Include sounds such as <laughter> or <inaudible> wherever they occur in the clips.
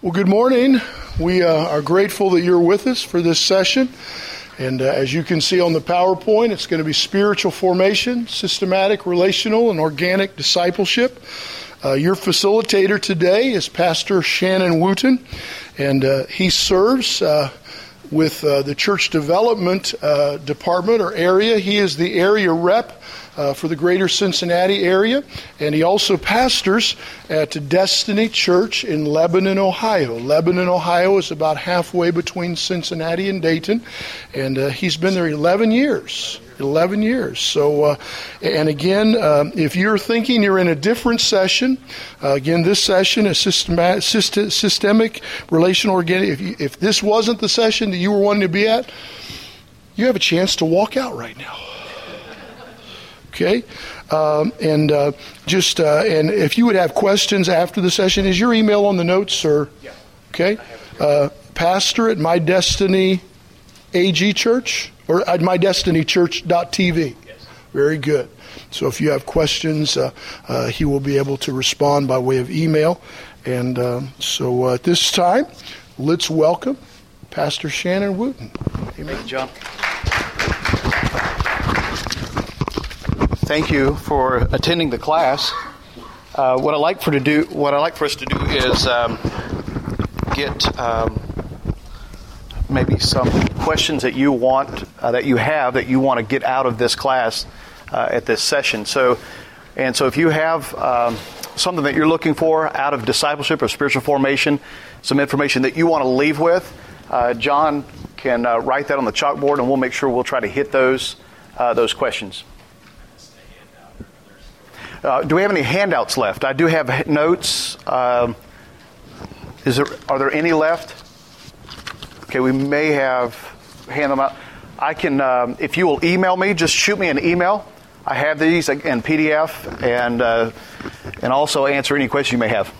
Well, good morning. We uh, are grateful that you're with us for this session. And uh, as you can see on the PowerPoint, it's going to be spiritual formation, systematic, relational, and organic discipleship. Uh, your facilitator today is Pastor Shannon Wooten, and uh, he serves uh, with uh, the church development department or area. He is the area rep uh, for the greater Cincinnati area, and he also pastors at Destiny Church in Lebanon, Ohio. Lebanon, Ohio is about halfway between Cincinnati and Dayton, and uh, he's been there 11 years. 11 years. So, uh, and again, uh, if you're thinking you're in a different session, uh, again, this session is systematic, systemic relational organic. If, you, if this wasn't the session that you were wanting to be at, you have a chance to walk out right now. Okay, um, and uh, just uh, and if you would have questions after the session, is your email on the notes, or yeah. okay, uh, pastor at my destiny AG Church or at mydestinychurch.tv. Yes. Very good. So if you have questions, uh, uh, he will be able to respond by way of email. And um, so uh, at this time, let's welcome Pastor Shannon Wooten. Amen. Thank you, John. thank you for attending the class. Uh, what I like for to do, what I like for us to do is um, get um, maybe some questions that you want, uh, that you have, that you want to get out of this class uh, at this session. So, and so if you have um, something that you're looking for out of discipleship or spiritual formation, some information that you want to leave with, uh, John can uh, write that on the chalkboard, and we'll make sure we'll try to hit those uh, those questions. Uh, do we have any handouts left? I do have notes. Um, is there, are there any left? Okay, we may have hand them out. I can, um, if you will email me, just shoot me an email. I have these in PDF and uh, and also answer any questions you may have.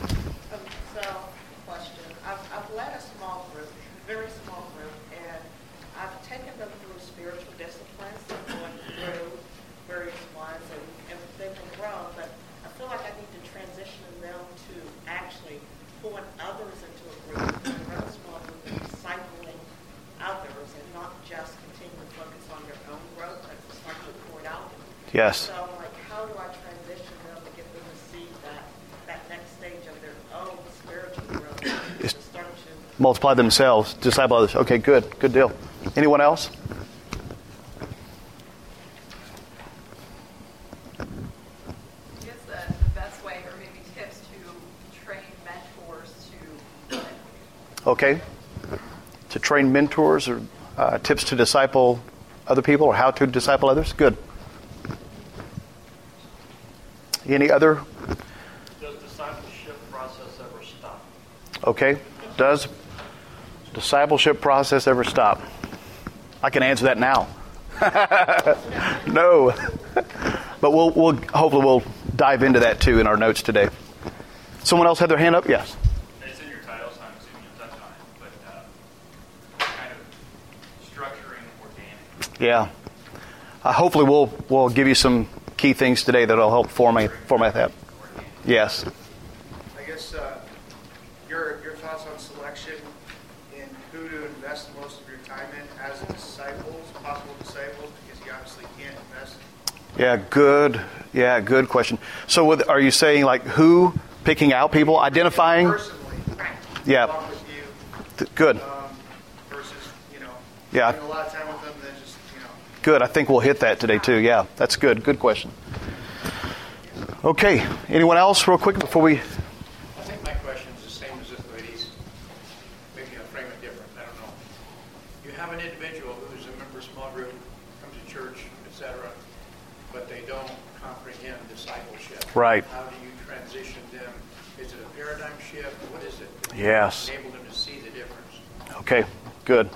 Yes. So, like, how do I transition them to get them to see that, that next stage of their own spiritual growth? to multiply themselves, disciple others. Okay, good, good deal. Anyone else? Okay. To train mentors or uh, tips to disciple other people or how to disciple others? Good. Any other? Does discipleship process ever stop? Okay. Does discipleship process ever stop? I can answer that now. <laughs> no. <laughs> but we'll, we'll hopefully we'll dive into that too in our notes today. Someone else had their hand up? Yes. It's in your title, so I'm assuming you'll touch on it. But uh, kind of structuring organic. Yeah. Uh, hopefully we'll we'll give you some key things today that'll help format, format that. Yes. I guess uh, your, your thoughts on selection and who to invest most of your time in as disciples, possible disciples, because you obviously can't invest. Yeah, good. Yeah, good question. So, with, are you saying like who picking out people, identifying? Personally, yeah. You, good. Um, versus, you know, yeah. a lot of time with them, then just Good. I think we'll hit that today too. Yeah, that's good. Good question. Okay. Anyone else, real quick, before we? I think my question is the same as this lady's. Maybe I'll frame it different. I don't know. You have an individual who's a member of a small group, comes to church, etc., but they don't comprehend discipleship. Right. How do you transition them? Is it a paradigm shift? What is it? Yes. Enable them to see the difference. Okay. Good.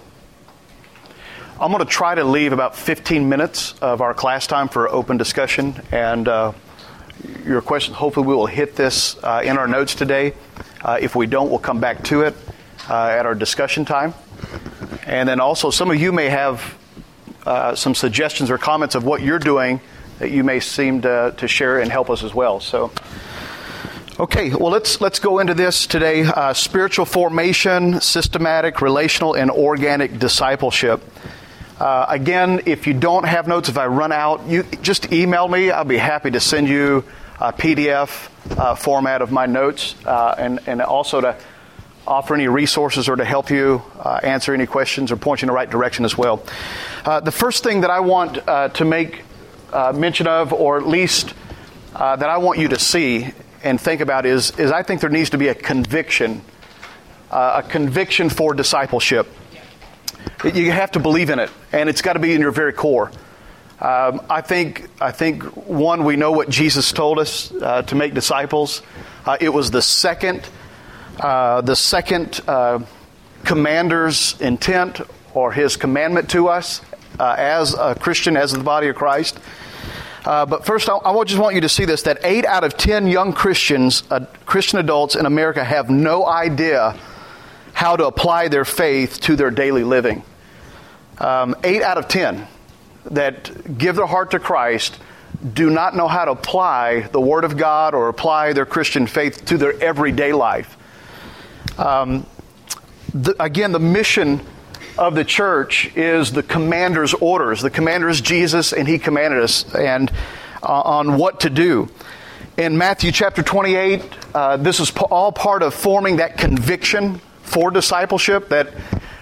I'm going to try to leave about 15 minutes of our class time for open discussion. And uh, your question, hopefully, we will hit this uh, in our notes today. Uh, if we don't, we'll come back to it uh, at our discussion time. And then also, some of you may have uh, some suggestions or comments of what you're doing that you may seem to, to share and help us as well. So, Okay, well let's let's go into this today. Uh, spiritual formation, systematic, relational, and organic discipleship. Uh, again, if you don't have notes, if I run out, you just email me. I'll be happy to send you a PDF uh, format of my notes, uh, and and also to offer any resources or to help you uh, answer any questions or point you in the right direction as well. Uh, the first thing that I want to make mention of, or at least that I want you to see and think about is, is I think there needs to be a conviction, uh, a conviction for discipleship. You have to believe in it, and it's got to be in your very core. Um, I think, I think one, we know what Jesus told us uh, to make disciples. Uh, it was the second, uh, the second uh, commander's intent or his commandment to us uh, as a Christian, as the body of Christ. Uh, but first, I, I, just want you to see this that eight out of ten young Christians, Christian adults in America, have no idea how to apply their faith to their daily living. Um, eight out of ten that give their heart to Christ do not know how to apply the Word of God or apply their Christian faith to their everyday life. Um, the, again, the mission of the church is the commander's orders. The commander is Jesus, and he commanded us and uh, on what to do. In Matthew chapter 28, uh, this is all part of forming that conviction for discipleship that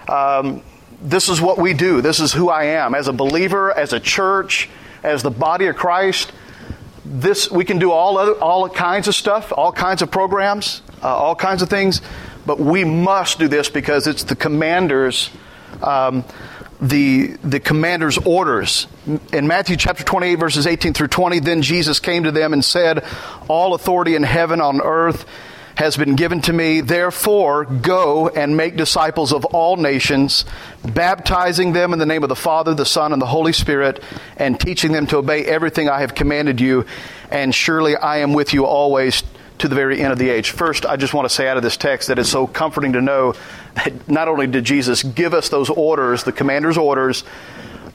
um, this is what we do. This is who I am as a believer, as a church, as the body of Christ. This we can do all other all kinds of stuff, all kinds of programs, uh, all kinds of things, but we must do this because it's the commander's um, the, the commander's orders. In Matthew chapter 28, verses 18 through 20, then Jesus came to them and said, All authority in heaven on earth has been given to me. Therefore, go and make disciples of all nations, baptizing them in the name of the Father, the Son, and the Holy Spirit, and teaching them to obey everything I have commanded you. And surely I am with you always to the very end of the age. First, I just want to say out of this text that it's so comforting to know that not only did Jesus give us those orders, the commander's orders,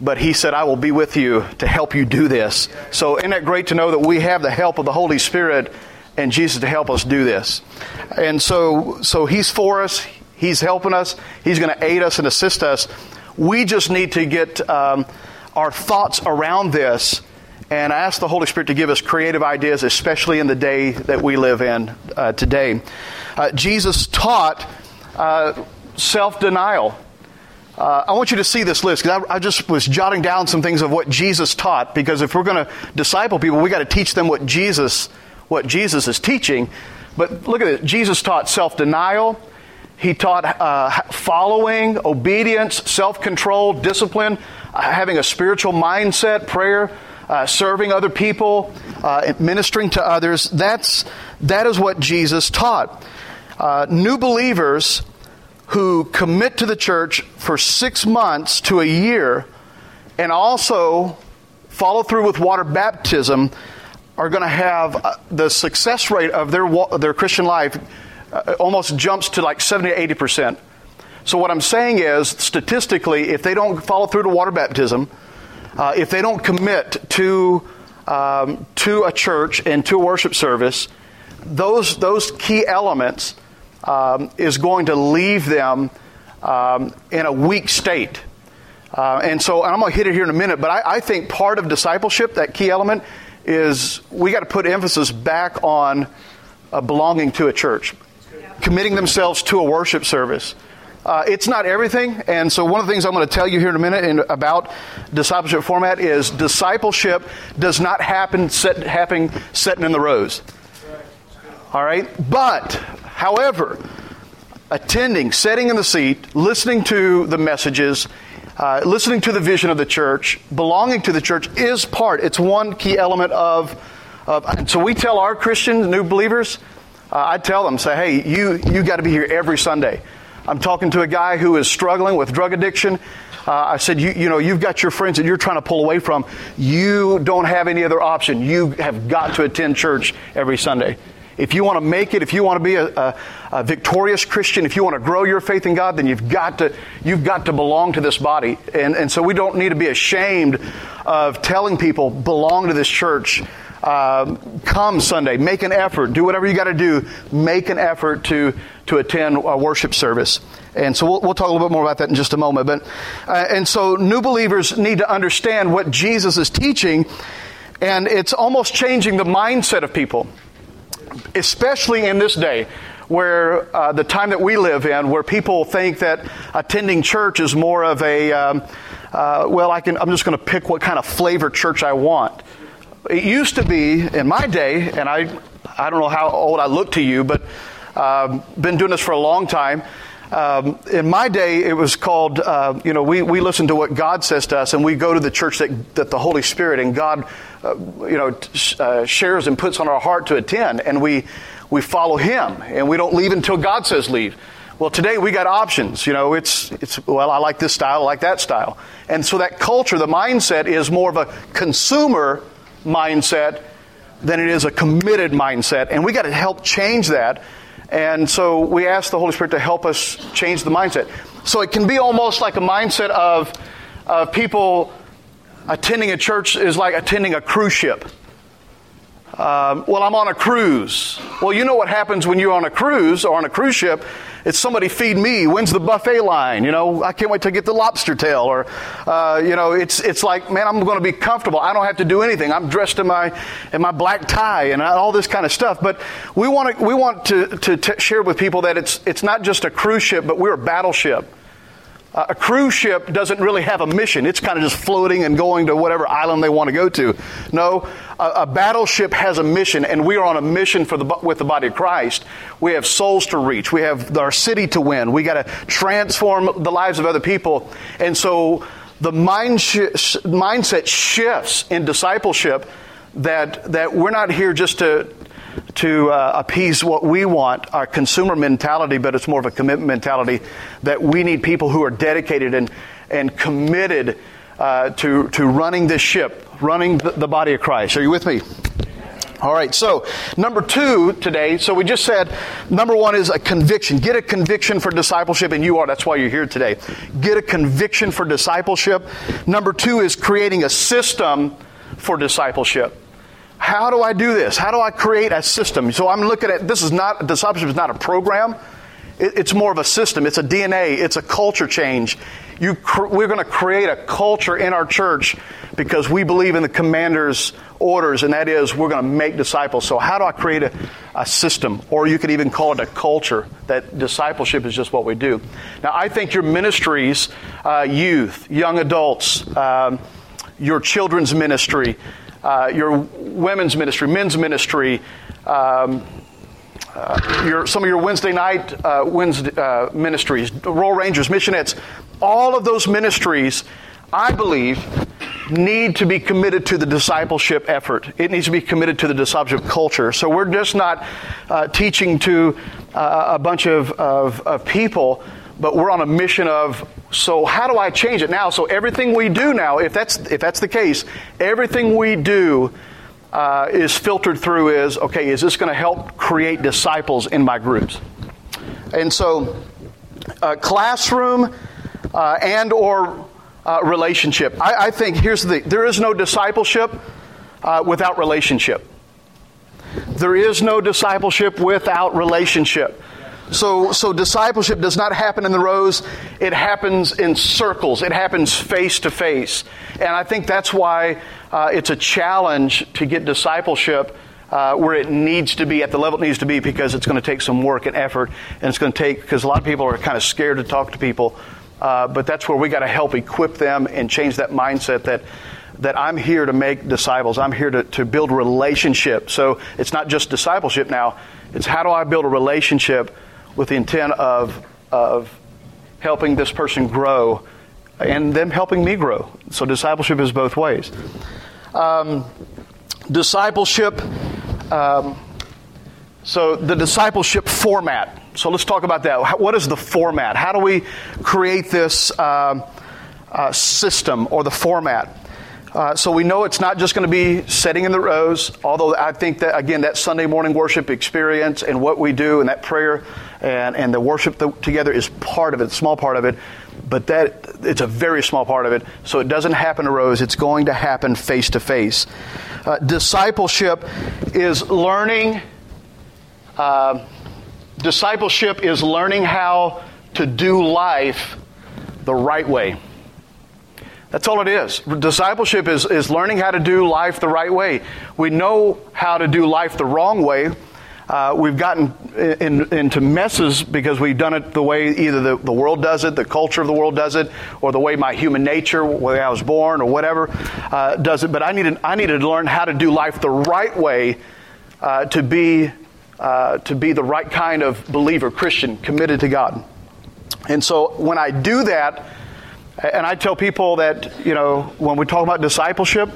but he said, I will be with you to help you do this. So, isn't that great to know that we have the help of the Holy Spirit and Jesus to help us do this? And so, so he's for us, he's helping us, he's going to aid us and assist us. We just need to get um, our thoughts around this and I ask the Holy Spirit to give us creative ideas, especially in the day that we live in uh, today. Uh, Jesus taught uh, self denial. Uh, I want you to see this list because I, I, just was jotting down some things of what Jesus taught. Because if we're going to disciple people, we got to teach them what Jesus, what Jesus is teaching. But look at it. Jesus taught self denial. He taught uh, following, obedience, self control, discipline, uh, having a spiritual mindset, prayer uh, serving other people, uh, ministering to others. That's, that is what Jesus taught. Uh, new believers who commit to the church for six months to a year and also follow through with water baptism are going to have uh, the success rate of their, their Christian life uh, almost jumps to like 70 to 80 percent. So, what I'm saying is, statistically, if they don't follow through to water baptism, uh, if they don't commit to, um, to a church and to a worship service, those, those key elements um, is going to leave them um, in a weak state. Uh, and so and I'm going to hit it here in a minute, but I, I think part of discipleship, that key element, is we got to put emphasis back on uh, belonging to a church, committing themselves to a worship service. Uh, it's not everything, and so one of the things I'm going to tell you here in a minute in, about discipleship format is discipleship does not happen set, happening sitting in the rows. All right, but however, attending, sitting in the seat, listening to the messages, uh, listening to the vision of the church, belonging to the church is part. It's one key element of. of and so we tell our Christian new believers. Uh, I tell them, say, hey, you you got to be here every Sunday. I'm talking to a guy who is struggling with drug addiction. Uh, I said, you, you know, you've got your friends that you're trying to pull away from. You don't have any other option. You have got to attend church every Sunday. If you want to make it, if you want to be a, a, a, victorious Christian, if you want to grow your faith in God, then you've got to, you've got to belong to this body. And, and so we don't need to be ashamed of telling people, belong to this church. Um, come Sunday, make an effort, do whatever you got to do, make an effort to, to attend a worship service. And so we'll, we'll, talk a little bit more about that in just a moment. But, uh, and so new believers need to understand what Jesus is teaching, and it's almost changing the mindset of people, especially in this day where uh, the time that we live in, where people think that attending church is more of a, um, uh, well, I can, I'm just going to pick what kind of flavor church I want. It used to be in my day, and I, I don't know how old I look to you, but um, been doing this for a long time. Um, in my day, it was called, uh, you know, we, we listen to what God says to us, and we go to the church that, that the Holy Spirit and God, uh, you know, uh, shares and puts on our heart to attend, and we, we follow Him, and we don't leave until God says leave. Well, today we got options. You know, it's, it's, well, I like this style, I like that style. And so that culture, the mindset is more of a consumer mindset than it is a committed mindset. And we got to help change that. And so we ask the Holy Spirit to help us change the mindset. So it can be almost like a mindset of, of people attending a church is like attending a cruise ship. Um, well, I'm on a cruise. Well, you know what happens when you're on a cruise or on a cruise ship? It's somebody feed me. When's the buffet line? You know, I can't wait to get the lobster tail. Or, uh, you know, it's it's like, man, I'm going to be comfortable. I don't have to do anything. I'm dressed in my in my black tie and all this kind of stuff. But we want to we want to to t- share with people that it's it's not just a cruise ship, but we're a battleship. A cruise ship doesn't really have a mission. It's kind of just floating and going to whatever island they want to go to. No, a, a battleship has a mission, and we are on a mission for the, with the body of Christ. We have souls to reach. We have our city to win. We got to transform the lives of other people. And so the mind sh- mindset shifts in discipleship that, that we're not here just to, to uh, appease what we want, our consumer mentality, but it's more of a commitment mentality that we need people who are dedicated and, and committed uh, to, to running this ship, running the, the body of Christ. Are you with me? All right, so number two today, so we just said number one is a conviction. Get a conviction for discipleship, and you are. That's why you're here today. Get a conviction for discipleship. Number two is creating a system for discipleship. How do I do this? How do I create a system? So I'm looking at this is not discipleship is not a program. It, it's more of a system. It's a DNA. It's a culture change. You, we're going to create a culture in our church because we believe in the commander's orders, and that is we're going to make disciples. So, how do I create a, a system? Or you could even call it a culture that discipleship is just what we do. Now, I think your ministries, uh, youth, young adults, um, your children's ministry, uh, your women's ministry, men's ministry, um, uh, your, some of your Wednesday night uh, Wednesday, uh, ministries, Royal Rangers, Missionettes, all of those ministries, I believe, need to be committed to the discipleship effort. It needs to be committed to the discipleship culture. So we're just not uh, teaching to uh, a bunch of, of, of people, but we're on a mission of so how do I change it now? So everything we do now, if that's if that's the case, everything we do uh, is filtered through is okay. Is this going to help create disciples in my groups? And so, uh, classroom uh, and or uh, relationship. I, I, think here's the there is no discipleship uh, without relationship. There is no discipleship without relationship. So, so discipleship does not happen in the rows. It happens in circles. It happens face to face. And I think that's why uh, it's a challenge to get discipleship uh, where it needs to be, at the level it needs to be, because it's going to take some work and effort. And it's going to take, because a lot of people are kind of scared to talk to people. Uh, but that's where we got to help equip them and change that mindset that that I'm here to make disciples. I'm here to, to build relationship. So it's not just discipleship now. It's how do I build a relationship with the intent of, of helping this person grow and them helping me grow. So discipleship is both ways. Um, discipleship, um, so the discipleship format. So let's talk about that. What is the format? How do we create this um, uh, system or the format? Uh, so we know it's not just going to be setting in the rows, although I think that, again, that Sunday morning worship experience and what we do and that prayer and, and the worship together is part of it, small part of it, but that it's a very small part of it. So it doesn't happen in rows, it's going to happen face to face. Uh, discipleship is learning. Uh, discipleship is learning how to do life the right way. That's all it is. Discipleship is, is learning how to do life the right way. We know how to do life the wrong way. Uh, we've gotten in, into messes because we've done it the way either the, the world does it, the culture of the world does it, or the way my human nature, the way I was born, or whatever uh, does it. But I needed, I needed to learn how to do life the right way uh, to be uh, to be the right kind of believer, Christian, committed to God. And so when I do that, and I tell people that, you know, when we talk about discipleship,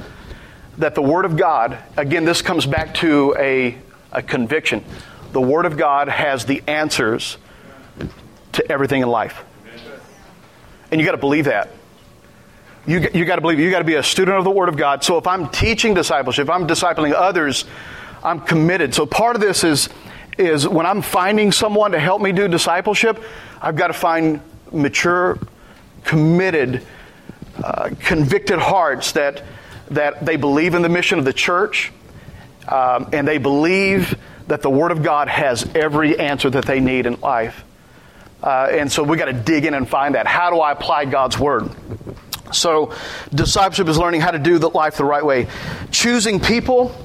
that the Word of God, again, this comes back to a, a conviction. The Word of God has the answers to everything in life. And you got to believe that. You, you got to believe. You got to be a student of the Word of God. So if I'm teaching discipleship, if I'm discipling others, I'm committed. So part of this is, is when I'm finding someone to help me do discipleship, I've got to find mature, committed, uh, convicted hearts that, that they believe in the mission of the church um, and they believe that the Word of God has every answer that they need in life. Uh, and so we got to dig in and find that. How do I apply God's Word? So, discipleship is learning how to do the life the right way. Choosing people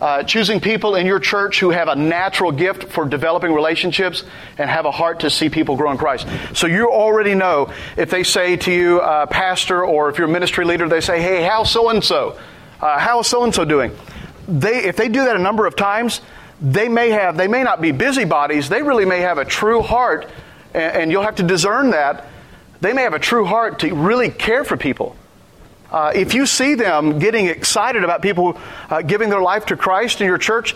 uh, choosing people in your church who have a natural gift for developing relationships and have a heart to see people grow in Christ. So you already know if they say to you, uh, pastor, or if you're a ministry leader, they say, "Hey, how's so and so? How is so and so doing?" They, if they do that a number of times, they may have, they may not be busybodies. They really may have a true heart, and, and you'll have to discern that. They may have a true heart to really care for people. Uh, if you see them getting excited about people uh, giving their life to Christ in your church,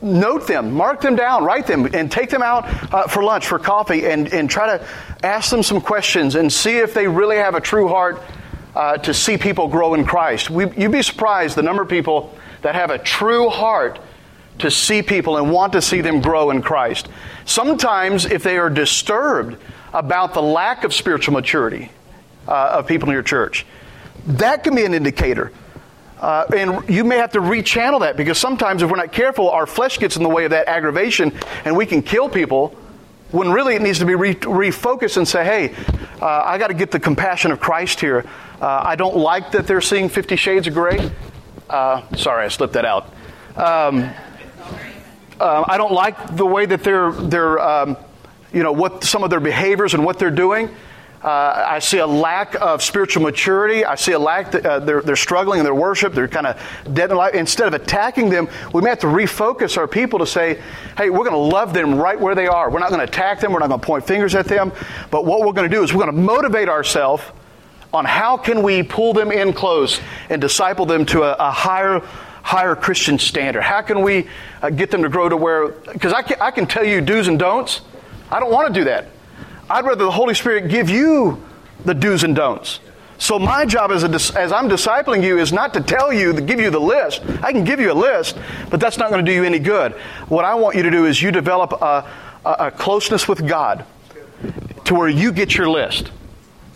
note them, mark them down, write them, and take them out uh, for lunch, for coffee, and, and try to ask them some questions and see if they really have a true heart uh, to see people grow in Christ. We, you'd be surprised the number of people that have a true heart to see people and want to see them grow in Christ. Sometimes, if they are disturbed about the lack of spiritual maturity uh, of people in your church, that can be an indicator. Uh, and you may have to rechannel that because sometimes if we're not careful, our flesh gets in the way of that aggravation and we can kill people when really it needs to be re- refocused and say, hey, uh, I got to get the compassion of Christ here. Uh, I don't like that they're seeing Fifty Shades of Grey. Uh, sorry, I slipped that out. Um, uh, I don't like the way that they're, they're um, you know, what some of their behaviors and what they're doing. Uh, I see a lack of spiritual maturity. I see a lack that uh, they're, they're struggling in their worship. They're kind of dead in life. Instead of attacking them, we may have to refocus our people to say, hey, we're going to love them right where they are. We're not going to attack them. We're not going to point fingers at them. But what we're going to do is we're going to motivate ourselves on how can we pull them in close and disciple them to a, a higher higher Christian standard? How can we uh, get them to grow to where, because I can, I can tell you do's and don'ts. I don't want to do that. I'd rather the Holy Spirit give you the do's and don'ts. So my job as, a, as I'm discipling you is not to tell you, to give you the list. I can give you a list, but that's not going to do you any good. What I want you to do is you develop a, a, a closeness with God to where you get your list.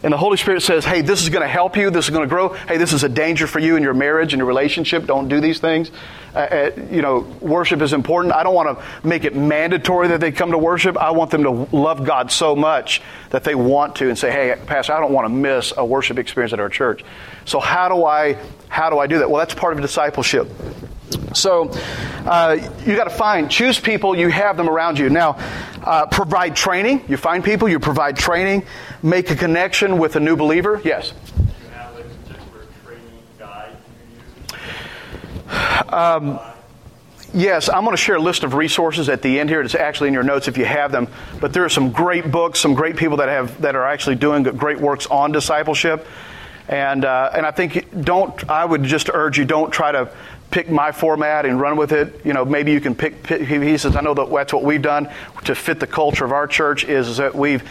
And the Holy Spirit says, hey, this is going to help you. This is going to grow. Hey, this is a danger for you in your marriage and your relationship. Don't do these things. Uh, uh, you know, worship is important. I don't want to make it mandatory that they come to worship. I want them to love God so much that they want to and say, hey, Pastor, I don't want to miss a worship experience at our church. So how do I, how do I do that? Well, that's part of discipleship. So uh, you got to find, choose people, you have them around you. Now, uh, provide training. You find people, you provide training. Make a connection with a new believer. Yes? Um, yes, I'm going to share a list of resources at the end here. It's actually in your notes if you have them. But there are some great books, some great people that have that are actually doing great works on discipleship. And uh, and I think don't. I would just urge you don't try to pick my format and run with it. You know, maybe you can pick, pick, he says, I know that that's what we've done to fit the culture of our church is that we've,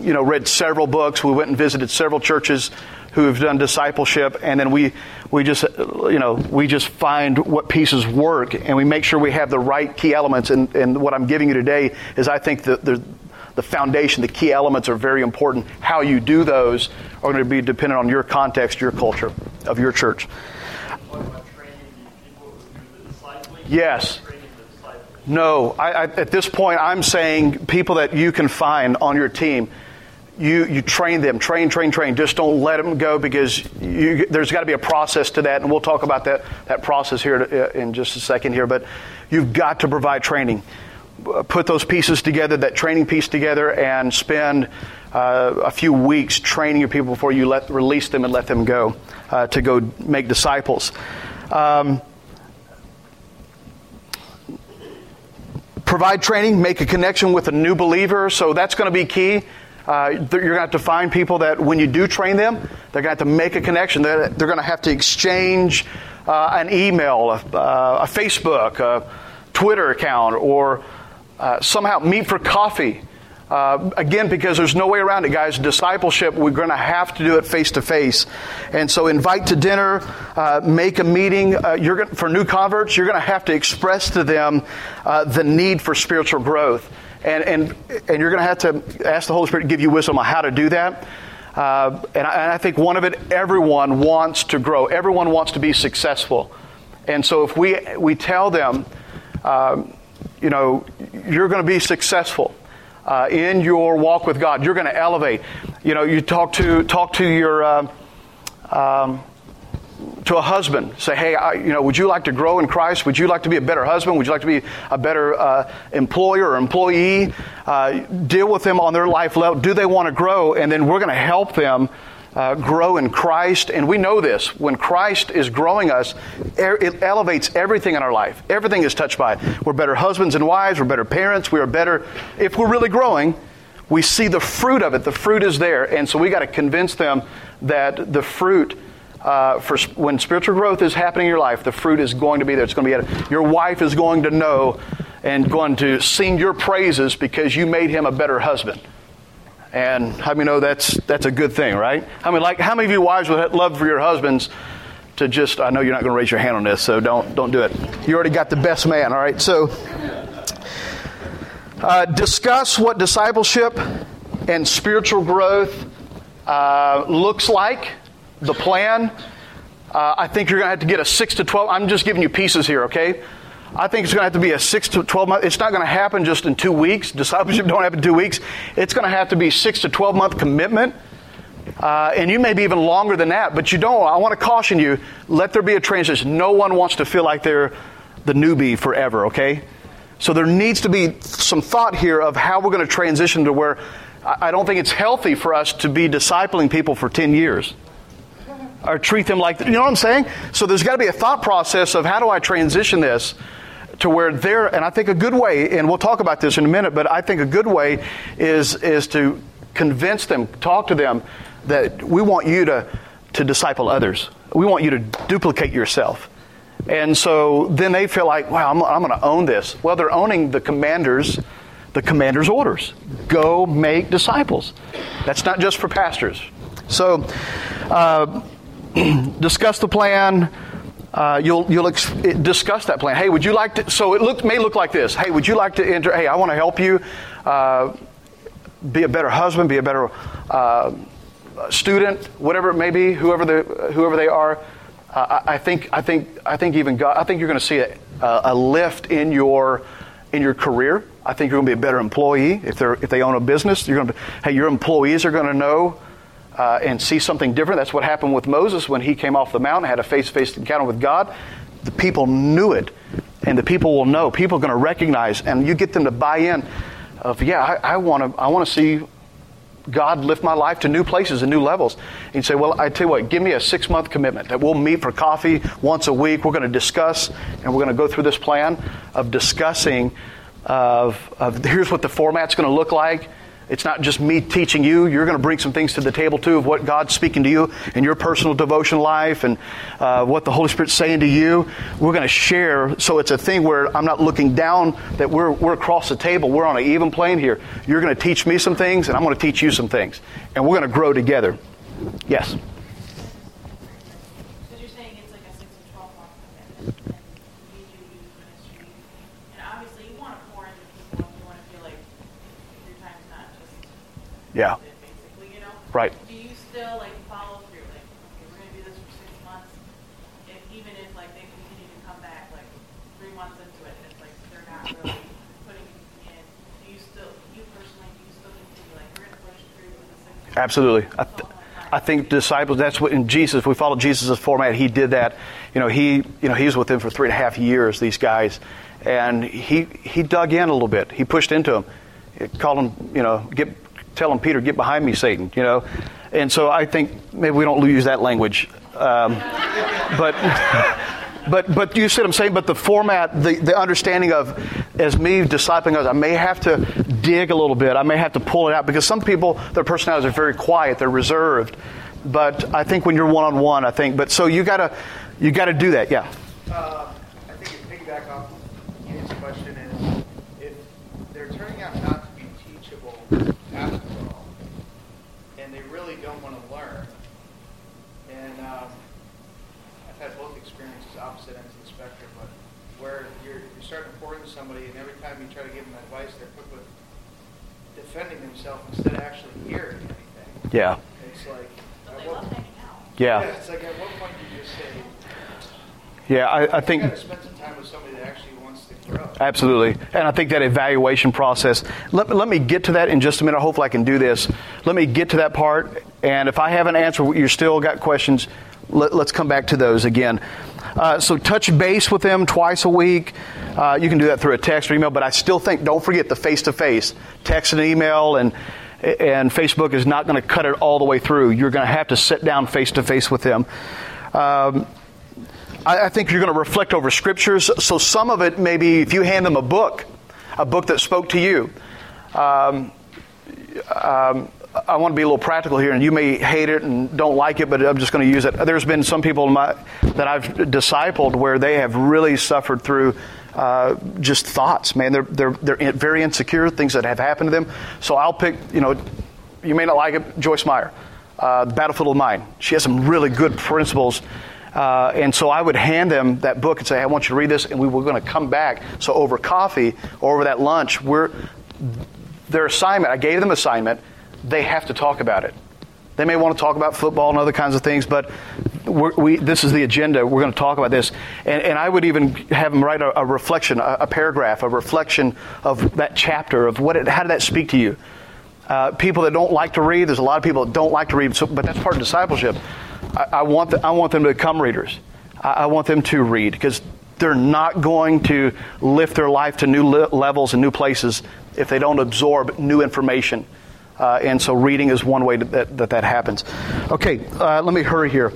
you know, read several books. We went and visited several churches who have done discipleship and then we, we just, you know, we just find what pieces work and we make sure we have the right key elements. And, and what I'm giving you today is I think that the, the foundation, the key elements are very important. How you do those are going to be dependent on your context, your culture of your church. Yes. No, I, I, at this point, I'm saying people that you can find on your team, you, you train them, train, train, train. Just don't let them go because you, there's got to be a process to that, and we'll talk about that, that process here uh, in just a second here. But you've got to provide training. Put those pieces together, that training piece together, and spend uh, a few weeks training your people before you let release them and let them go uh, to go make disciples. Um, provide training, make a connection with a new believer. So that's going to be key. Uh, you're going to have to find people that when you do train them, they're going to have to make a connection. They're, they're going to have to exchange uh, an email, a, uh, a, Facebook, a Twitter account, or uh, somehow meet for coffee. Uh, again, because there's no way around it, guys. Discipleship, we're going to have to do it face to face, and so invite to dinner, uh, make a meeting. Uh, you're gonna, for new converts. You're going to have to express to them uh, the need for spiritual growth, and and and you're going to have to ask the Holy Spirit to give you wisdom on how to do that. Uh, and I, and, I, think one of it, everyone wants to grow. Everyone wants to be successful, and so if we we tell them, um, you know, you're going to be successful uh, in your walk with God. You're going to elevate. You know, you talk to talk to your uh, um, to a husband. Say, hey, I, you know, would you like to grow in Christ? Would you like to be a better husband? Would you like to be a better uh, employer or employee? Uh, deal with them on their life level. Do they want to grow? And then we're going to help them uh, grow in Christ. And we know this. When Christ is growing us, it elevates everything in our life. Everything is touched by it. We're better husbands and wives. We're better parents. We are better. If we're really growing, we see the fruit of it. The fruit is there. And so we got to convince them that the fruit. Uh, for when spiritual growth is happening in your life, the fruit is going to be there. It's going to be your wife is going to know and going to sing your praises because you made him a better husband. And how many know that's that's a good thing, right? How many like how many of you wives would love for your husbands to just I know you're not going to raise your hand on this, so don't don't do it. You already got the best man, all right? So uh, discuss what discipleship and spiritual growth uh, looks like, the plan. Uh, I think you're going to have to get a six to twelve. I'm just giving you pieces here, okay? I think it's going to have to be a six to 12 month. It's not going to happen just in two weeks. Discipleship <laughs> don't happen in two weeks. It's going to have to be six to 12 month commitment. Uh, and you may be even longer than that, but you don't. I want to caution you let there be a transition. No one wants to feel like they're the newbie forever, okay? So there needs to be some thought here of how we're going to transition to where I don't think it's healthy for us to be discipling people for 10 years or treat them like, you know what I'm saying? So there's got to be a thought process of how do I transition this to where they're, and I think a good way, and we'll talk about this in a minute, but I think a good way is, is to convince them, talk to them that we want you to, to disciple others. We want you to duplicate yourself. And so then they feel like, wow, I'm, I'm going to own this. Well, they're owning the commander's, the commander's orders. Go make disciples. That's not just for pastors. So, uh, <clears throat> discuss the plan, uh, you'll you'll ex- discuss that plan. Hey, would you like to? So it look, may look like this. Hey, would you like to enter? Hey, I want to help you uh, be a better husband, be a better uh, student, whatever it may be, whoever the whoever they are. Uh, I think I think I think even God. I think you're going to see a, a lift in your in your career. I think you're going to be a better employee if they if they own a business. You're going to hey, your employees are going to know uh, and see something different. That's what happened with Moses when he came off the mountain, had a face to face encounter with God. The people knew it, and the people will know. People are going to recognize, and you get them to buy in. Of yeah, I want to. I want to see God lift my life to new places and new levels. And you say, well, I tell you what, give me a six month commitment that we'll meet for coffee once a week. We're going to discuss, and we're going to go through this plan of discussing of, of here's what the format's going to look like it's not just me teaching you. You're going to bring some things to the table too of what God's speaking to you in your personal devotion life and uh, what the Holy Spirit's saying to you. We're going to share. So it's a thing where I'm not looking down, that we're, we're across the table. We're on an even plane here. You're going to teach me some things, and I'm going to teach you some things. And we're going to grow together. Yes? Yeah. Basically, you know? Right. Do you still like follow through? Like, okay, we're gonna do this for six months. If even if like they continue to come back like three months into it, and it's like they're not really putting in. Do you still, you personally, do you still continue like we're gonna push through in the six? Absolutely. I, th- I think disciples. That's what in Jesus. We follow Jesus' format. He did that. You know, he you know he was with them for three and a half years. These guys, and he he dug in a little bit. He pushed into them. He called them. You know, get tell him Peter, get behind me, Satan. You know, and so I think maybe we don't use that language, um, but. <laughs> But but you see what I'm saying. But the format, the, the understanding of as me discipling others, I may have to dig a little bit. I may have to pull it out because some people their personalities are very quiet, they're reserved. But I think when you're one on one, I think. But so you gotta you gotta do that. Yeah. Uh, I think it piggyback off Ian's question is if they're turning out not to be teachable after all, and they really don't want to learn, and um, I've had both experiences, opposite ends of the spectrum, but where you're, you're starting to pour into somebody, and every time you try to give them advice, they're quick with defending themselves instead of actually hearing anything. Yeah. It's like, But at they love hanging out. Yeah. it's like at what point you just say, Yeah. I, I think. spend some time with somebody that actually wants to grow. Absolutely. And I think that evaluation process, let, let me get to that in just a minute. Hopefully I can do this. Let me get to that part. And if I haven't answered, you're still got questions, let, us come back to those again. Uh, so touch base with them twice a week. Uh, you can do that through a text or email, but I still think, don't forget the face to face. Text and email and and Facebook is not going to cut it all the way through. You're going to have to sit down face to face with them. Um, I, I think you're going to reflect over scriptures. So some of it, maybe if you hand them a book, a book that spoke to you. Um, um, I want to be a little practical here, and you may hate it and don't like it, but I'm just going to use it. There's been some people my, that I've discipled where they have really suffered through uh, just thoughts. Man, they're they're they're very insecure, things that have happened to them. So I'll pick. You know, you may not like it, Joyce Meyer, uh, Battlefield of Mind. She has some really good principles. Uh, and so I would hand them that book and say, I want you to read this, and we were going to come back. So over coffee or over that lunch, we're, their assignment, I gave them assignment, they have to talk about it. They may want to talk about football and other kinds of things, but we, this is the agenda. We're going to talk about this. And, and I would even have them write a, a reflection, a, a, paragraph, a reflection of that chapter, of what it, how did that speak to you? Uh, people that don't like to read, there's a lot of people that don't like to read, so, but that's part of discipleship. I, I want, the, I want them to become readers. I, I want them to read because they're not going to lift their life to new levels and new places if they don't absorb new information. Uh, and so reading is one way that that, that happens. Okay, uh, let me hurry here.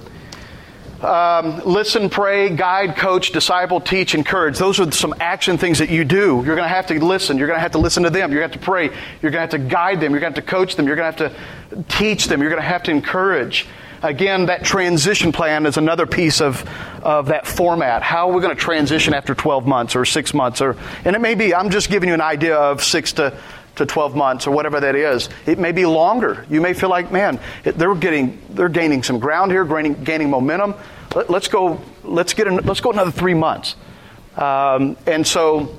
Um, listen, pray, guide, coach, disciple, teach, encourage. Those are some action things that you do. You're going to have to listen. You're going to have to listen to them. You're going to have to pray. You're going to have to guide them. You're going to have to coach them. You're going to have to teach them. You're going to have to encourage. Again, that transition plan is another piece of, of that format. How are we going to transition after 12 months or six months? Or, and it may be, I'm just giving you an idea of six to to 12 months or whatever that is. It may be longer. You may feel like, man, they're getting, they're gaining some ground here, gaining, gaining momentum. Let, us go, let's get, an, let's go another three months. Um, and so,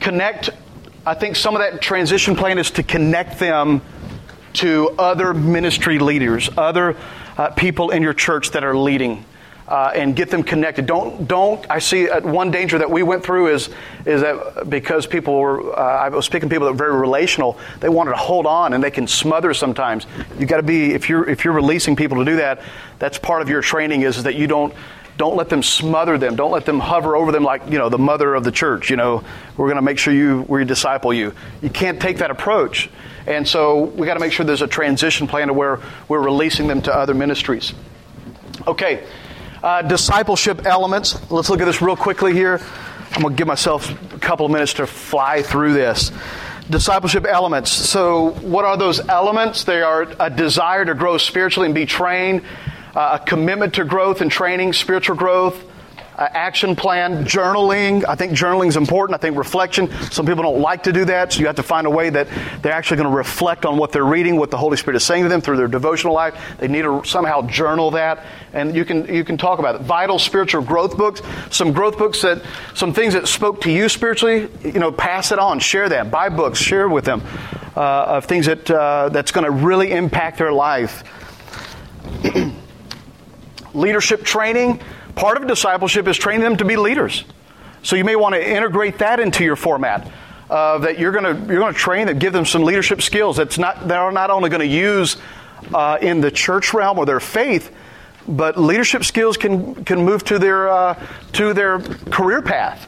connect. I think some of that transition plan is to connect them to other ministry leaders, other uh, people in your church that are leading uh, and get them connected. Don't don't. I see one danger that we went through is is that because people were uh, I was speaking to people that were very relational, they wanted to hold on and they can smother sometimes. You got to be if you're if you're releasing people to do that, that's part of your training is, is that you don't don't let them smother them. Don't let them hover over them like, you know, the mother of the church. You know, we're going to make sure you, we disciple you. You can't take that approach. And so we got to make sure there's a transition plan to where we're releasing them to other ministries. Okay, uh, discipleship elements. Let's look at this real quickly here. I'm going to give myself a couple of minutes to fly through this. Discipleship elements. So, what are those elements? They are a desire to grow spiritually and be trained, uh, a commitment to growth and training, spiritual growth, uh, action plan, journaling. I think journaling is important. I think reflection. Some people don't like to do that, so you have to find a way that they're actually going to reflect on what they're reading, what the Holy Spirit is saying to them through their devotional life. They need to somehow journal that, and you can you can talk about it. Vital spiritual growth books. Some growth books that some things that spoke to you spiritually. You know, pass it on, share that. Buy books, share with them uh, of things that uh, that's going to really impact their life. <clears throat> Leadership training Part of discipleship is training them to be leaders. So you may want to integrate that into your format. Uh, that you're going to you're going to train them, give them some leadership skills. That's not they're not only going to use uh, in the church realm or their faith, but leadership skills can can move to their uh, to their career path.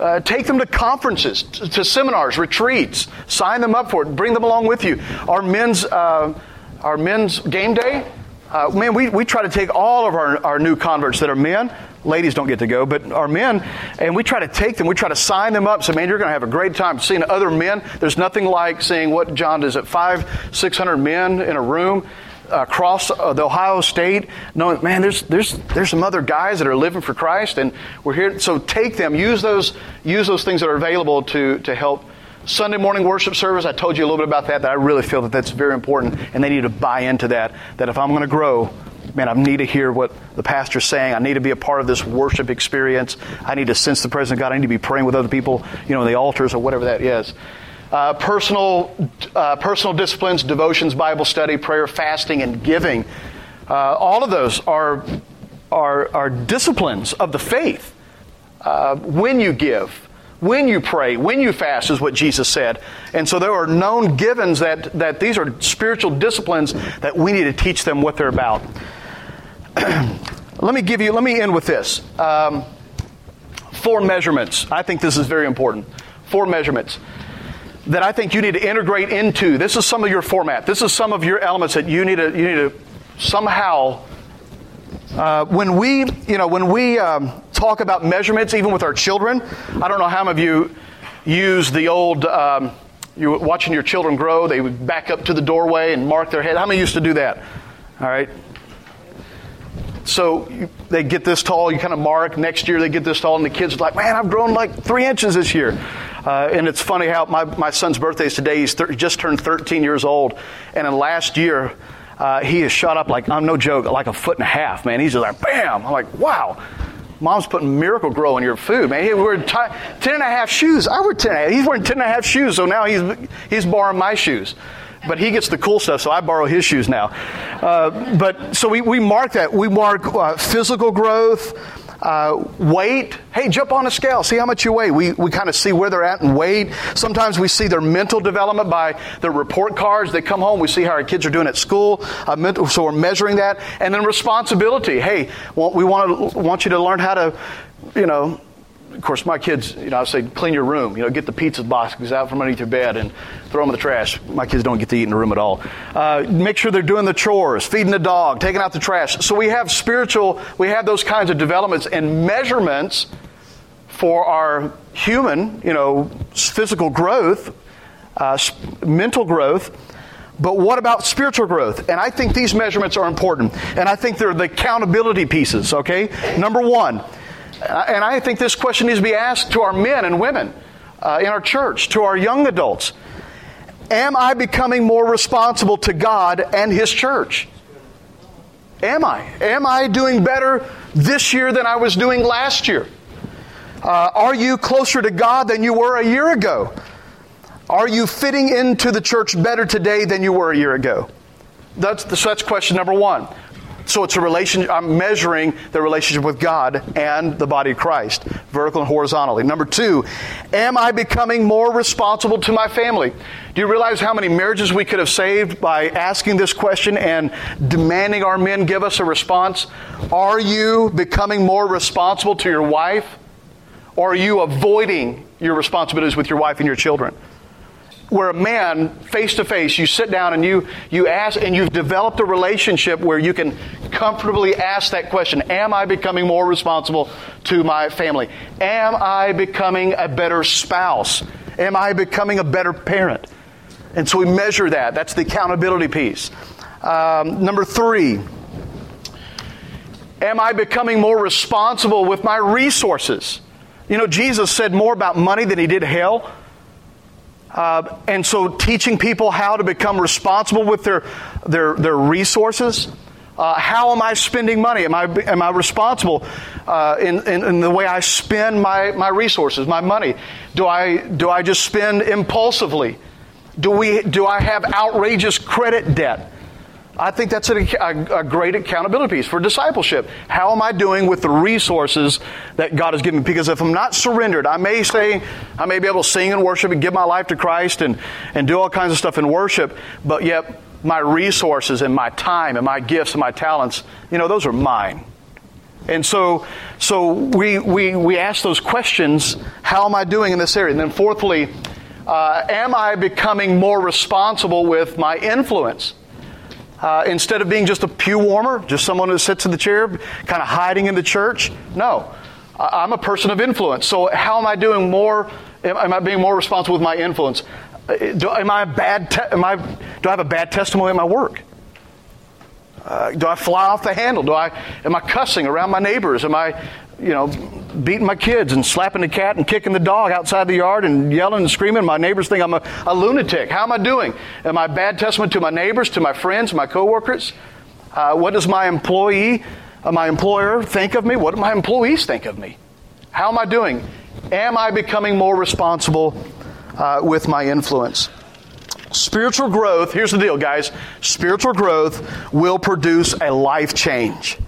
Uh, take them to conferences, to, to, seminars, retreats. Sign them up for it. Bring them along with you. Our men's uh, our men's game day. Uh, man, we, we try to take all of our, our new converts that are men ladies don't get to go, but our men, and we try to take them, we try to sign them up. So, man, you're going to have a great time seeing other men. There's nothing like seeing what John does at five, six hundred men in a room across uh, the Ohio State, knowing, man, there's there's there's some other guys that are living for Christ, and we're here. So take them, use those use those things that are available to to help. Sunday morning worship service, I told you a little bit about that, that I really feel that that's very important, and they need to buy into that, that if I'm going to grow, man, I need to hear what the pastor's saying. I need to be a part of this worship experience. I need to sense the presence of God. I need to be praying with other people, you know, in the altars or whatever that is. Uh, personal, uh, personal disciplines, devotions, Bible study, prayer, fasting, and giving. Uh, all of those are, are, are disciplines of the faith. Uh, when you give, when you pray, when you fast, is what Jesus said. And so there are known givens that, that these are spiritual disciplines that we need to teach them what they're about. <clears throat> let me give you, let me end with this. Um, four measurements. I think this is very important. Four measurements that I think you need to integrate into. This is some of your format. This is some of your elements that you need to, you need to somehow. Uh, when we, you know, when we um, talk about measurements, even with our children, I don't know how many of you use the old. Um, you're watching your children grow. They would back up to the doorway and mark their head. How many used to do that? All right. So you, they get this tall, you kind of mark. Next year they get this tall, and the kids are like, man, I've grown like three inches this year. Uh, and it's funny how my, my son's birthday is today. He's thir- just turned 13 years old. And in last year, uh, he is shot up like, I'm no joke, like a foot and a half, man. He's just like, bam. I'm like, wow. Mom's putting Miracle-Gro in your food, man. He wearing t- 10 and a half shoes. I wear 10 and a half. He's wearing 10 and a half shoes, so now he's, he's borrowing my shoes but he gets the cool stuff, so I borrow his shoes now. Uh, but so we, we mark that. We mark uh, physical growth, uh, weight. Hey, jump on a scale, see how much you weigh. We, we kind of see where they're at in weight. Sometimes we see their mental development by their report cards. They come home, we see how our kids are doing at school. Uh, mental, so we're measuring that. And then responsibility. Hey, well, we want, to, want you to learn how to, you know, of course, my kids, you know, I say, clean your room. You know, get the pizza boxes out from underneath your bed and throw them in the trash. My kids don't get to eat in the room at all. Uh, make sure they're doing the chores, feeding the dog, taking out the trash. So we have spiritual, we have those kinds of developments and measurements for our human, you know, physical growth, uh, mental growth. But what about spiritual growth? And I think these measurements are important. And I think they're the accountability pieces, okay? Number one, and I think this question needs to be asked to our men and women uh, in our church, to our young adults. Am I becoming more responsible to God and His church? Am I? Am I doing better this year than I was doing last year? Uh, are you closer to God than you were a year ago? Are you fitting into the church better today than you were a year ago? That's, that's question number one. So it's a relation. I'm measuring the relationship with God and the body of Christ, vertical and horizontally. Number two, am I becoming more responsible to my family? Do you realize how many marriages we could have saved by asking this question and demanding our men give us a response? Are you becoming more responsible to your wife? Or are you avoiding your responsibilities with your wife and your children? Where a man face to face you sit down and you you ask and you've developed a relationship where you can comfortably ask that question am i becoming more responsible to my family? Am i becoming a better spouse? Am i becoming a better parent? And so we measure that. That's the accountability piece. Um, number three am i becoming more responsible with my resources? You know jesus said more about money than he did hell uh, and so teaching people how to become responsible with their, their, their resources. Uh, how am I spending money? Am I, am I responsible uh, in, in, in, the way I spend my, my resources, my money? Do I, do I just spend impulsively? Do, we, do I have outrageous credit debt? I think that's a, a, a, great accountability piece for discipleship. How am I doing with the resources that God has given me? Because if I'm not surrendered, I may say, I may be able to sing and worship and give my life to Christ and, and do all kinds of stuff in worship, but yet my resources and my time and my gifts and my talents, you know, those are mine. And so, so we, we, we ask those questions how am I doing in this area? And then, fourthly, uh, am I becoming more responsible with my influence? Uh, instead of being just a pew warmer, just someone who sits in the chair, kind of hiding in the church. No, I'm a person of influence. So how am I doing more? Am I being more responsible with my influence? Uh, do, am I bad? Te- am I? Do I have a bad testimony at my work? Uh, do I fly off the handle? Do I? Am I cussing around my neighbors? Am I you know, beating my kids and slapping the cat and kicking the dog outside the yard and yelling and screaming. My neighbors think I'm a, a lunatic. How am I doing? Am I bad testament to my neighbors, to my friends, my coworkers? Uh, what does my employee, uh, my employer think of me? What do my employees think of me? How am I doing? Am I becoming more responsible uh, with my influence? Spiritual growth, here's the deal, guys. Spiritual growth will produce a life change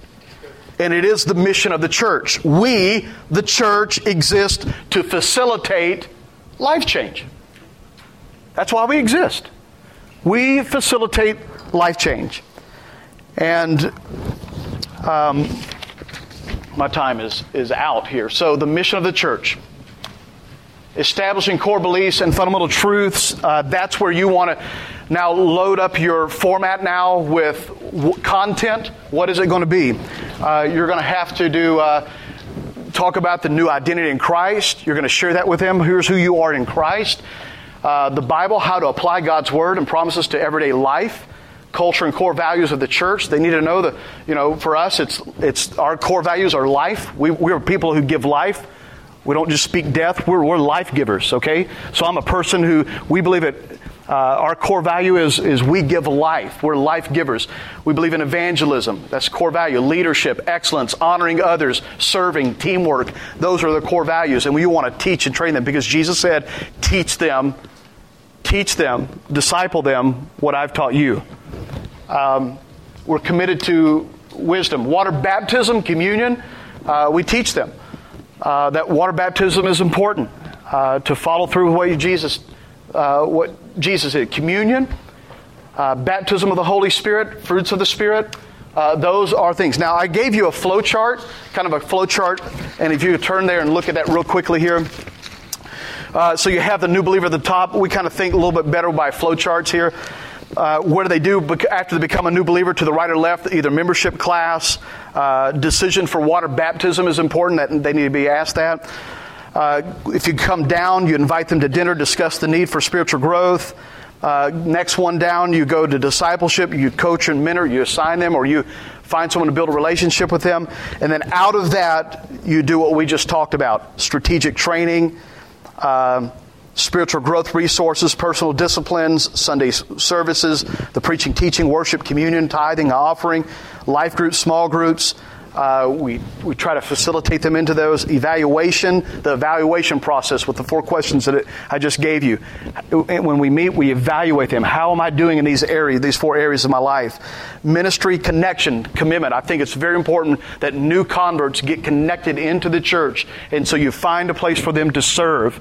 and it is the mission of the church. We, the church, exist to facilitate life change. That's why we exist. We facilitate life change. And um, my time is, is out here. So, the mission of the church establishing core beliefs and fundamental truths, uh, that's where you want to now load up your format now with w- content. What is it going to be? Uh, you're going to have to do uh, talk about the new identity in Christ. You're going to share that with them. Here's who you are in Christ. Uh, the Bible, how to apply God's word and promises to everyday life culture and core values of the church. They need to know that, you know, for us, it's, it's our core values are life. We, we're people who give life. We don't just speak death, we're, we're life givers, okay? So I'm a person who, we believe it, uh, our core value is, is we give life. We're life givers. We believe in evangelism. That's core value. Leadership, excellence, honoring others, serving, teamwork. Those are the core values. And we want to teach and train them because Jesus said, teach them, teach them, disciple them what I've taught you. Um, we're committed to wisdom. Water baptism, communion, uh, we teach them uh, that water baptism is important uh, to follow through with what Jesus, uh, what Jesus did. Communion, uh, baptism of the Holy Spirit, fruits of the Spirit. Uh, those are things. Now, I gave you a flow chart, kind of a flow chart, and if you turn there and look at that real quickly here. Uh, so you have the new believer at the top. We kind of think a little bit better by flow charts here. Uh, what do they do after they become a new believer to the right or left? Either membership class, uh, decision for water baptism is important. That they need to be asked that. Uh, if you come down, you invite them to dinner, discuss the need for spiritual growth. Uh, next one down, you go to discipleship. You coach and mentor. You assign them, or you find someone to build a relationship with them. And then out of that, you do what we just talked about: strategic training. Uh, spiritual growth resources, personal disciplines, Sunday services, the preaching, teaching, worship, communion, tithing, offering, life groups, small groups. Uh, we, we try to facilitate them into those. Evaluation, the evaluation process with the four questions that it, I just gave you. When we meet, we evaluate them. How am I doing in these areas, these four areas of my life? Ministry, connection, commitment. I think it's very important that new converts get connected into the church, and so you find a place for them to serve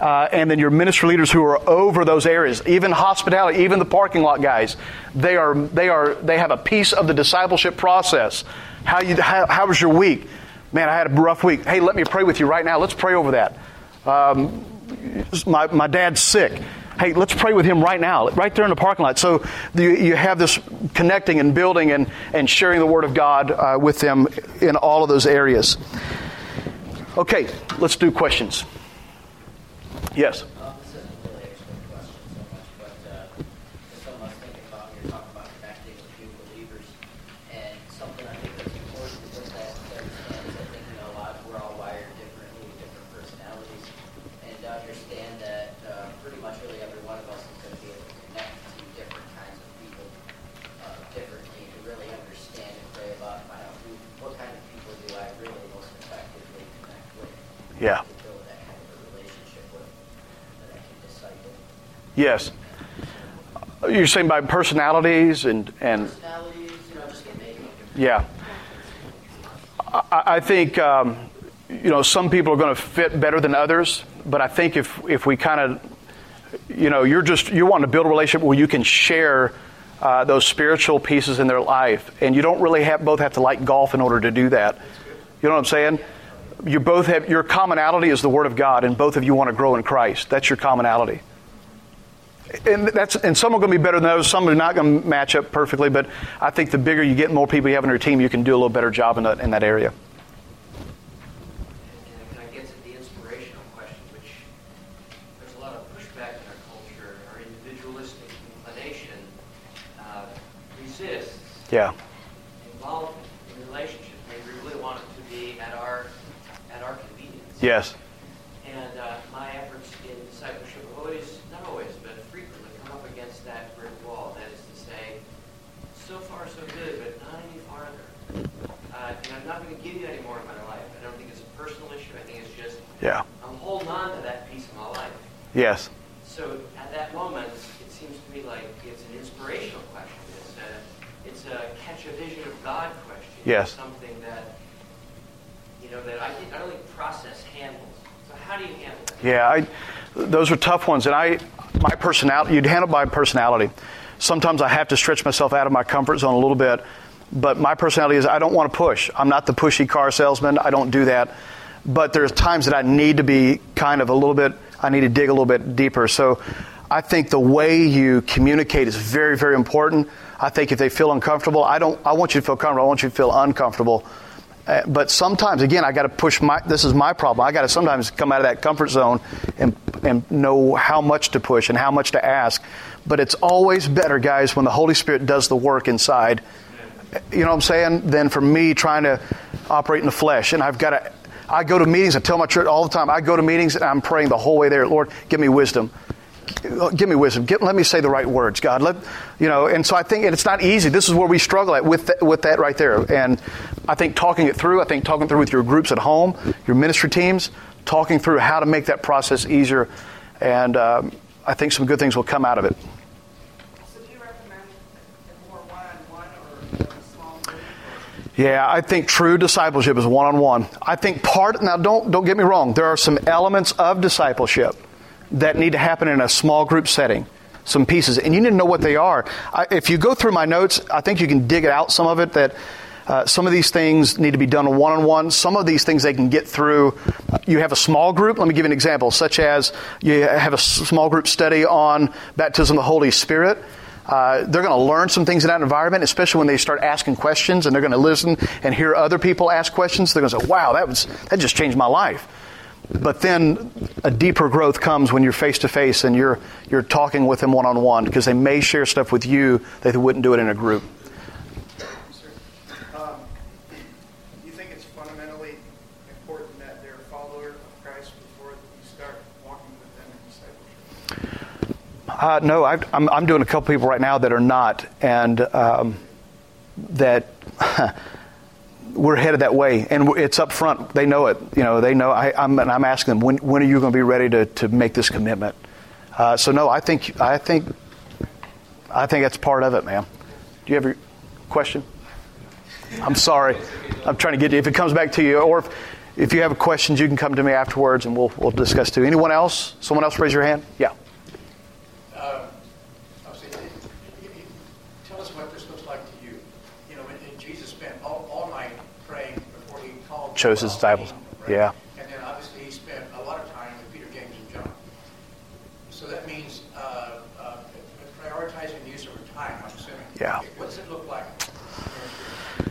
uh, and then your ministry leaders who are over those areas, even hospitality, even the parking lot guys, they are they are they have a piece of the discipleship process. How you how, how was your week? Man, I had a rough week. Hey, let me pray with you right now. Let's pray over that. Um, my my dad's sick. Hey, let's pray with him right now, right there in the parking lot. So you, you have this connecting and building and, and sharing the Word of God uh, with them in all of those areas. Okay, let's do questions. Yes. Yeah. Yes. You're saying by personalities and and. Yeah. I, I think um, you know some people are going to fit better than others, but I think if if we kind of you know you're just you want to build a relationship where you can share uh, those spiritual pieces in their life and you don't really have both have to like golf in order to do that you know what i'm saying you both have your commonality is the Word of God, and both of you want to grow in Christ. That's your commonality. And that's and some are going to be better than others. Some are not going to match up perfectly. But I think the bigger you get, more people you have on your team, you can do a little better job in that area. And I guess the inspirational question, which there's a lot of pushback in that area. And it kind of gets at the inspirational question, which there's a lot of pushback in our culture. Our individualistic inclination uh, resists Yeah. involvement in relationships. Maybe we really want it to be at our at our convenience. Yes. And uh, my efforts in discipleship have always, not always, but frequently come up against that brick wall. That is to say, so far so good, but not any farther. Uh, and I'm not going to give you any more of my life. I don't think it's a personal issue. I think it's just Yeah. I'm holding on to that piece of my life. Yes. So at that moment, it seems to me like it's an inspirational question. It's a, it's a catch a vision of God question. Yes. Something that, you know, that I, think, I don't think process handles. So how do you handle it? Yeah. I, those are tough ones, and I my personality. You'd handle my personality. Sometimes I have to stretch myself out of my comfort zone a little bit, but my personality is I don't want to push. I'm not the pushy car salesman. I don't do that. But there's times that I need to be kind of a little bit. I need to dig a little bit deeper. So I think the way you communicate is very, very important. I think if they feel uncomfortable, I don't. I want you to feel comfortable. I want you to feel uncomfortable. Uh, but sometimes, again, I got to push my. This is my problem. I got to sometimes come out of that comfort zone and and know how much to push and how much to ask. But it's always better, guys, when the Holy Spirit does the work inside. You know what I'm saying? Than for me trying to operate in the flesh. And I've got to. I go to meetings. I tell my church all the time. I go to meetings and I'm praying the whole way there. Lord, give me wisdom give me wisdom. Let me say the right words, God. Let you know. And so I think, and it's not easy. This is where we struggle at with th- with that right there. And I think talking it through. I think talking through with your groups at home, your ministry teams, talking through how to make that process easier. And um, I think some good things will come out of it. So do you recommend a more one-on-one or a small group? Yeah, I think true discipleship is one on one. I think part now don't don't get me wrong. There are some elements of discipleship that need to happen in a small group setting. Some pieces, and you need to know what they are. I, if you go through my notes, I think you can dig it out some of it. That uh, some of these things need to be done one on one. Some of these things they can get through. You have a small group. Let me give you an example, such as you have a small group study on baptism of the Holy Spirit. Uh, they're going to learn some things in that environment, especially when they start asking questions and they're going to listen and hear other people ask questions. They're going to say, "Wow, that was that just changed my life." But then a deeper growth comes when you're face to face and you're you're talking with them one on one because they may share stuff with you that they wouldn't do it in a group. Um, do you think it's fundamentally important that they're a follower of Christ before you start walking with them in discipleship? Uh, no, I, I'm, I'm doing a couple people right now that are not, and um, that <laughs> we're headed that way, and it's up front. They know it. You know, they know. I, I'm, and I'm asking them, when, when are you going to be ready to, to make this commitment? Uh, so no, I think I think I think that's part of it, man. Do you have a question? I'm sorry. I'm trying to get you. If it comes back to you, or if, if you have questions, you can come to me afterwards, and we'll we'll discuss too. Anyone else? Someone else raise your hand? Yeah. Uh, I'll say, you- you- Tell us what this looks like to you. You know, and- and Jesus spent all, all night praying before he called. the Chose his 12, disciples. right? Yeah. And then obviously he spent a lot of time with Peter, James, and John. So that means uh, uh, prioritizing the use of time, I'm assuming. Yeah. Okay, What's it look like?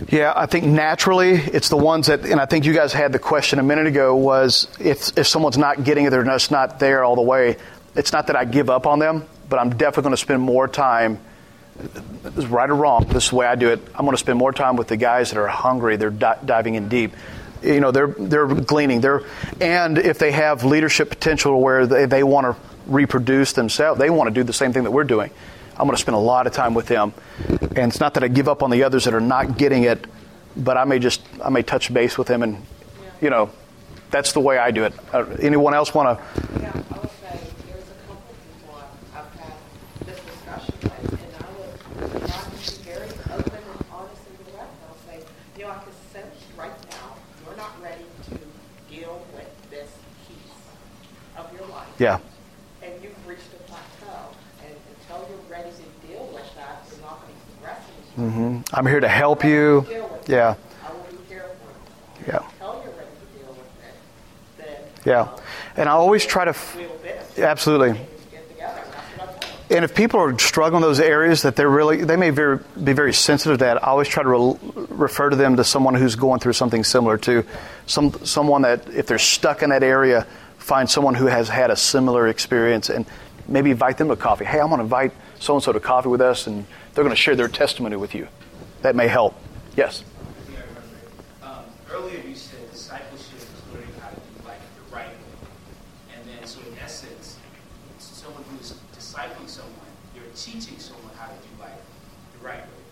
Yeah, I think naturally it's the ones that, and I think you guys had the question a minute ago was if if someone's not getting it, they're just not there all the way. It's not that I give up on them, but I'm definitely going to spend more time. Right or wrong. This is the way I do it. I'm going to spend more time with the guys that are hungry. They're di- diving in deep. You know, they're they're gleaning. They're and if they have leadership potential where they, they want to reproduce themselves, they want to do the same thing that we're doing. I'm going to spend a lot of time with them. And it's not that I give up on the others that are not getting it, but I may just I may touch base with them, and you know, that's the way I do it. Uh, anyone else want to? Yeah, I would say there's a couple people I've, I've had this discussion with Yeah. and you've reached a plateau. And until you're ready to deal with that, you're not going to progress in hmm I'm here to help you. Yeah. I will be here for you. Yeah. Until you're ready to deal with it, then Yeah. And I always try to. F- absolutely. Get together. That's what I told them. And if people are struggling in those areas that they're really, they may very, be very sensitive to that. I always try to re- refer to them to someone who's going through something similar to some someone that if they're stuck in that area, find someone who has had a similar experience and maybe invite them to coffee. Hey, I'm going to invite so and so to coffee with us, and they're going to share their testimony with you. That may help. Yes. Um, earlier you said discipleship is learning how to do life the right way. And then, so in essence, someone who's discipling someone, you're teaching someone how to do life the right way.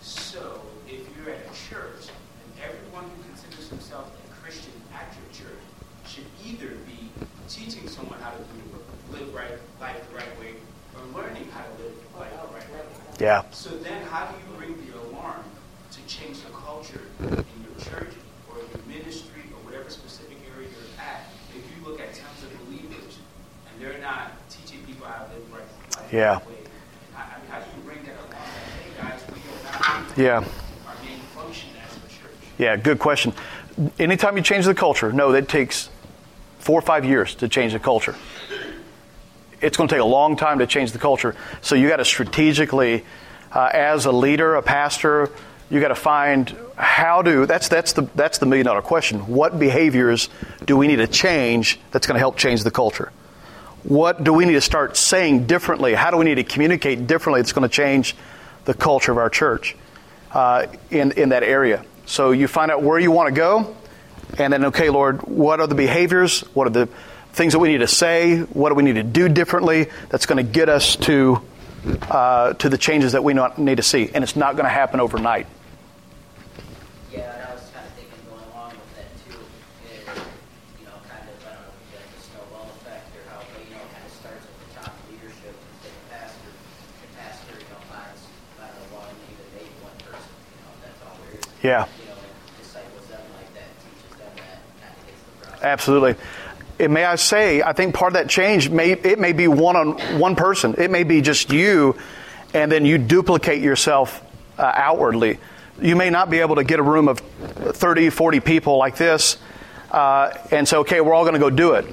So if you're at a church, and everyone who considers themselves a Christian at your church should either be teaching someone how to do live right life the right way, or learning how to live life the right way. Yeah. So then, how do you ring the alarm to change the culture in your church or your ministry or whatever specific area you're at? If you look at tons of believers and they're not teaching people how to live right life Yeah. way, I I mean, how do you ring that alarm? Hey guys, we are not Yeah. our main function as a church. Yeah, good question. Anytime you change the culture, no, that takes four or five years to change the culture. It's going to take a long time to change the culture. So you got to strategically, uh, as a leader, a pastor, you got to find how to. That's that's the that's the million dollar question. What behaviors do we need to change that's going to help change the culture? What do we need to start saying differently? How do we need to communicate differently that's going to change the culture of our church uh, in, in that area? So you find out where you want to go, and then, okay, Lord, what are the behaviors? What are the things that we need to say? What do we need to do differently that's going to get us to, uh, to the changes that we not- need to see? And it's not going to happen overnight. Yeah, I was kind of thinking going along with that too, is, you know, kind of, I don't know, if you like the snowball effect or how, you know, kind of starts at the top leadership, the pastor, the pastor, you know, finds, I don't know, one, one person, you know, that's all there is. Yeah. You know, and disciples them like that, teaches them that, kind of gets the process. Absolutely. And may I say, I think part of that change may it may be one on one person. It may be just you, and then you duplicate yourself uh, outwardly. You may not be able to get a room of 30, 40 people like this, uh, and say, okay, we're all going to go do it.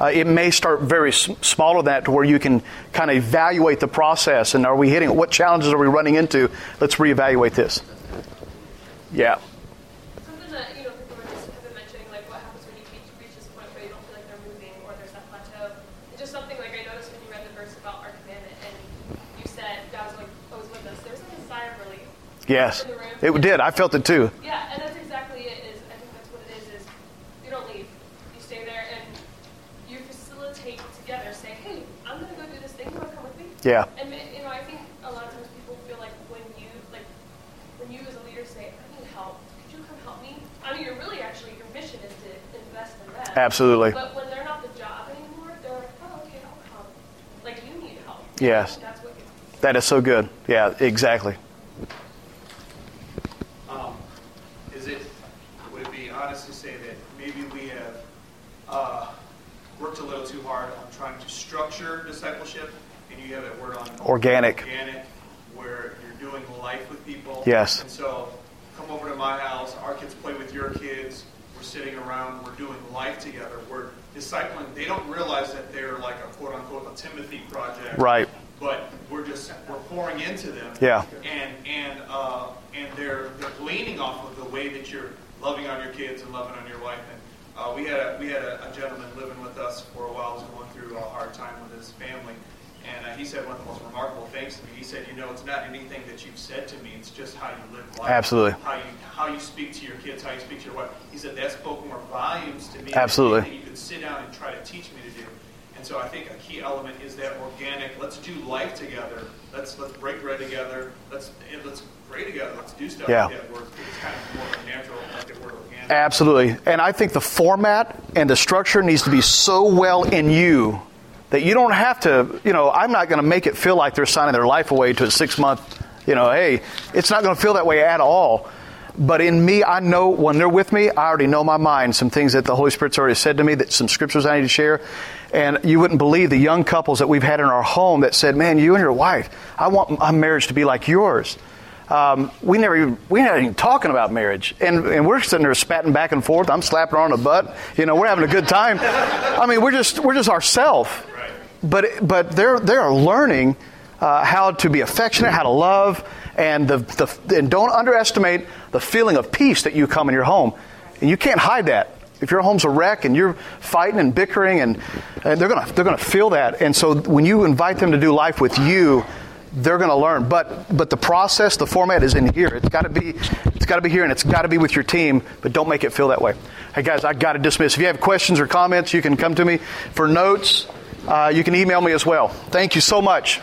Uh, it may start very s- small of that to where you can kind of evaluate the process and are we hitting it? What challenges are we running into? Let's reevaluate this. Yeah. Something that, you know, people were just have been mentioning, like what happens when you reach, reach this point where you don't feel like they're moving or there's that plateau. It's just something like I noticed when you read the verse about our commandment and you said God was like always with us. There was like a sigh of relief. Yes. In the room. It did. I felt it too. Yeah, and that's exactly it. Is I think that's what it is. Is you don't leave, you stay there and you facilitate together, Say, "Hey, I'm gonna go do this thing. You wanna come with me?" Yeah. And you know, I think a lot of times people feel like when you like when you as a leader say, "I need help. Could you come help me?" I mean, you're really actually your mission is to invest in them. Absolutely. But when they're not the job anymore, they're like, "Oh, okay, I'll come." Like you need help. Yes. That's what gets That is so good. Yeah, exactly. Um, is it, would it be honest to say that maybe we have uh, worked a little too hard on trying to structure discipleship, and you have that word on Organic. organic, where you're doing life with people. Yes. And so, come over to my house. Our kids play with your kids. We're sitting around. We're doing life together. We're discipling. They don't realize that they're like a quote unquote a Timothy project Right. but we're just we're pouring into them. Yeah. And and uh, and they're they're gleaning off of the way that you're loving on your kids and loving on your wife. And uh, we had a, we had a, a gentleman living with us for a while, was going through a hard time with his family. And uh, he said one of the most remarkable things to me. He said, "You know, it's not anything that you've said to me; it's just how you live life. Absolutely. How you how you speak to your kids, how you speak to your wife." He said that spoke more volumes to me. Absolutely. Than you could sit down and try to teach me to do. And so I think a key element is that organic. Let's do life together. Let's let's break bread together. Let's and let's together. Let's do stuff Yeah. like that. Where it's kind of more natural, like word organic. Absolutely. And I think the format and the structure needs to be so well in you that you don't have to, you know, I'm not going to make it feel like they're signing their life away to a six month, you know, hey, it's not going to feel that way at all. But in me, I know when they're with me, I already know my mind, some things that the Holy Spirit's already said to me, that some scriptures I need to share. And you wouldn't believe the young couples that we've had in our home that said, Man, you and your wife, I want my marriage to be like yours. Um, we never even, we not even talking about marriage. And, and we're sitting there spatting back and forth. I'm slapping her on the butt. You know, we're having a good time. I mean, we're just, we're just ourselves. But, but they're, they're learning uh, how to be affectionate, how to love, and, the, the, and don't underestimate the feeling of peace that you come in your home. And you can't hide that. If your home's a wreck and you're fighting and bickering, and, and they're going to they're gonna feel that. And so when you invite them to do life with you, they're going to learn. But but the process, the format is in here. It's got to be it's got to be here, and it's got to be with your team. But don't make it feel that way. Hey guys, I got to dismiss. If you have questions or comments, you can come to me for notes. Uh, you can email me as well. Thank you so much.